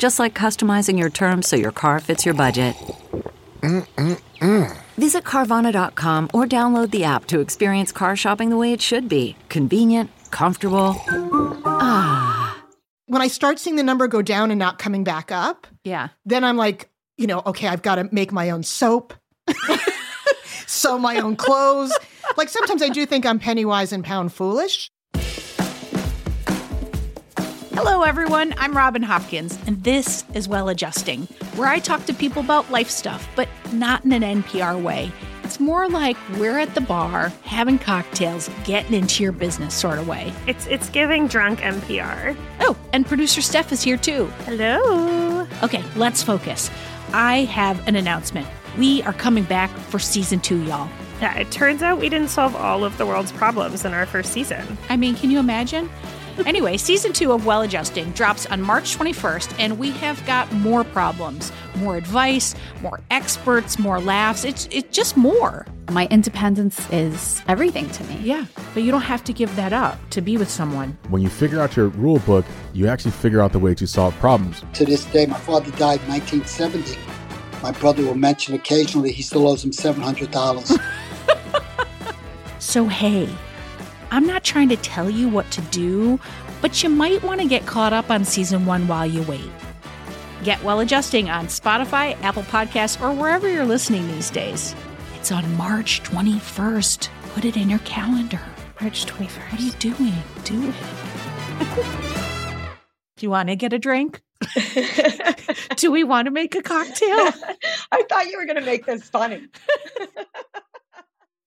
Just like customizing your terms so your car fits your budget. Mm-mm-mm. Visit Carvana.com or download the app to experience car shopping the way it should be convenient, comfortable. Ah. When I start seeing the number go down and not coming back up, Yeah. then I'm like, you know, okay, I've got to make my own soap, sew my own clothes. Like sometimes I do think I'm penny wise and pound foolish. Hello, everyone. I'm Robin Hopkins, and this is Well Adjusting, where I talk to people about life stuff, but not in an NPR way. It's more like we're at the bar, having cocktails, getting into your business sort of way. It's it's giving drunk NPR. Oh, and producer Steph is here too. Hello. Okay, let's focus. I have an announcement. We are coming back for season two, y'all. Yeah, it turns out we didn't solve all of the world's problems in our first season. I mean, can you imagine? Anyway, season two of Well Adjusting drops on March 21st, and we have got more problems, more advice, more experts, more laughs. It's it's just more. My independence is everything to me. Yeah, but you don't have to give that up to be with someone. When you figure out your rule book, you actually figure out the way to solve problems. To this day, my father died in 1970. My brother will mention occasionally he still owes him $700. So, hey, I'm not trying to tell you what to do, but you might want to get caught up on season one while you wait. Get Well Adjusting on Spotify, Apple Podcasts, or wherever you're listening these days. It's on March 21st. Put it in your calendar. March 21st. What are you doing? Do it. Do you want to get a drink? Do we want to make a cocktail? I thought you were going to make this funny.